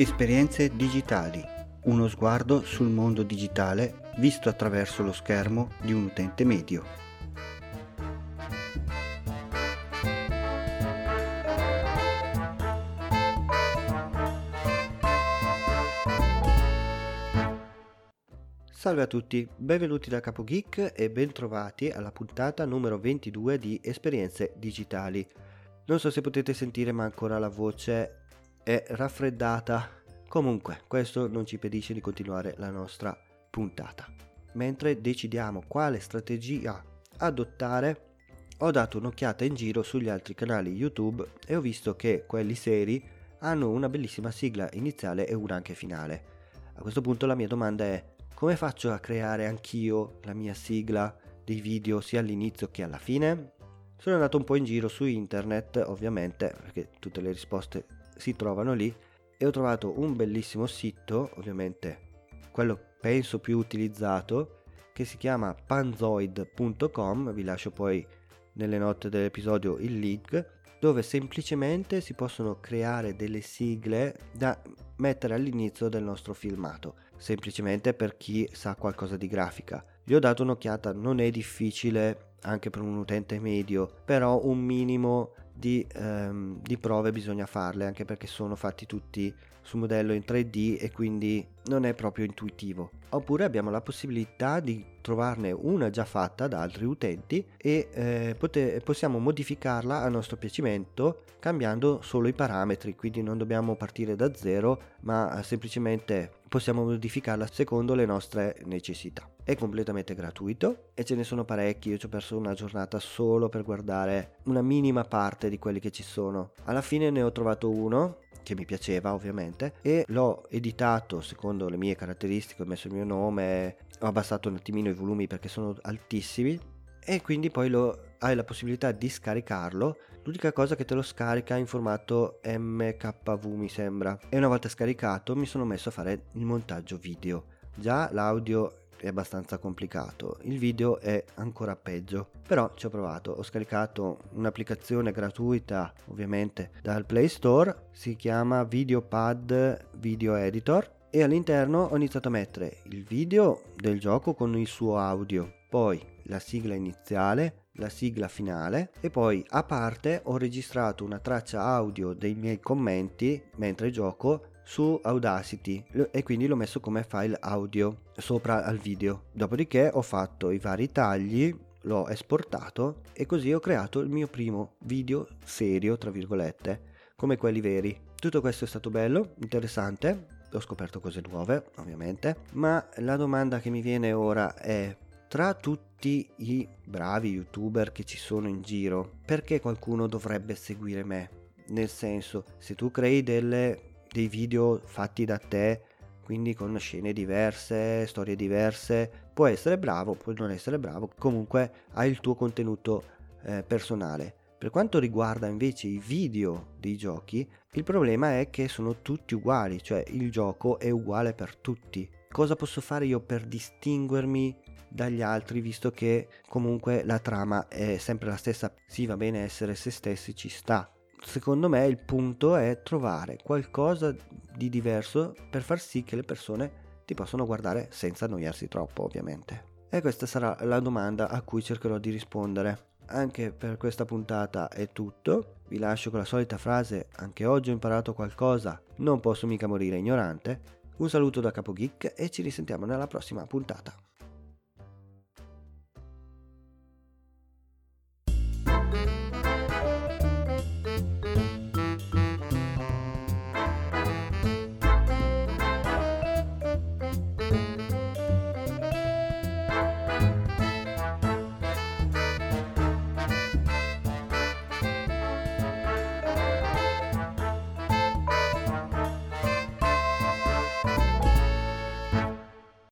Esperienze digitali. Uno sguardo sul mondo digitale visto attraverso lo schermo di un utente medio. Salve a tutti, benvenuti da Capo Geek e bentrovati alla puntata numero 22 di Esperienze digitali. Non so se potete sentire ma ancora la voce è raffreddata. Comunque, questo non ci impedisce di continuare la nostra puntata. Mentre decidiamo quale strategia adottare, ho dato un'occhiata in giro sugli altri canali YouTube e ho visto che quelli seri hanno una bellissima sigla iniziale e una anche finale. A questo punto la mia domanda è come faccio a creare anch'io la mia sigla dei video sia all'inizio che alla fine? Sono andato un po' in giro su internet, ovviamente, perché tutte le risposte si trovano lì e ho trovato un bellissimo sito, ovviamente quello penso più utilizzato, che si chiama panzoid.com, vi lascio poi nelle note dell'episodio il link, dove semplicemente si possono creare delle sigle da mettere all'inizio del nostro filmato, semplicemente per chi sa qualcosa di grafica. Gli ho dato un'occhiata, non è difficile anche per un utente medio, però un minimo di, ehm, di, prove bisogna farle anche perché sono fatti tutti su modello in 3D e quindi non è proprio intuitivo. Oppure abbiamo la possibilità di trovarne una già fatta da altri utenti e eh, poter, possiamo modificarla a nostro piacimento cambiando solo i parametri, quindi non dobbiamo partire da zero ma semplicemente possiamo modificarla secondo le nostre necessità. È completamente gratuito e ce ne sono parecchi, io ci ho perso una giornata solo per guardare una minima parte di quelli che ci sono. Alla fine ne ho trovato uno che mi piaceva ovviamente e l'ho editato secondo le mie caratteristiche, ho messo il mio nome, ho abbassato un attimino i volumi perché sono altissimi e quindi poi lo, hai la possibilità di scaricarlo. L'unica cosa che te lo scarica in formato MKV mi sembra. E una volta scaricato mi sono messo a fare il montaggio video. Già l'audio è abbastanza complicato, il video è ancora peggio, però ci ho provato, ho scaricato un'applicazione gratuita ovviamente dal Play Store, si chiama Videopad Video Editor e all'interno ho iniziato a mettere il video del gioco con il suo audio, poi la sigla iniziale, la sigla finale e poi a parte ho registrato una traccia audio dei miei commenti mentre gioco su Audacity e quindi l'ho messo come file audio sopra al video. Dopodiché ho fatto i vari tagli, l'ho esportato e così ho creato il mio primo video serio, tra virgolette, come quelli veri. Tutto questo è stato bello, interessante, ho scoperto cose nuove, ovviamente, ma la domanda che mi viene ora è tra tutti i bravi youtuber che ci sono in giro, perché qualcuno dovrebbe seguire me? Nel senso, se tu crei delle, dei video fatti da te, quindi con scene diverse, storie diverse, puoi essere bravo, puoi non essere bravo, comunque hai il tuo contenuto eh, personale. Per quanto riguarda invece i video dei giochi, il problema è che sono tutti uguali, cioè il gioco è uguale per tutti. Cosa posso fare io per distinguermi dagli altri visto che comunque la trama è sempre la stessa sì va bene essere se stessi ci sta secondo me il punto è trovare qualcosa di diverso per far sì che le persone ti possano guardare senza annoiarsi troppo ovviamente. E questa sarà la domanda a cui cercherò di rispondere. Anche per questa puntata è tutto. Vi lascio con la solita frase anche oggi ho imparato qualcosa non posso mica morire ignorante un saluto da Capo Geek e ci risentiamo nella prossima puntata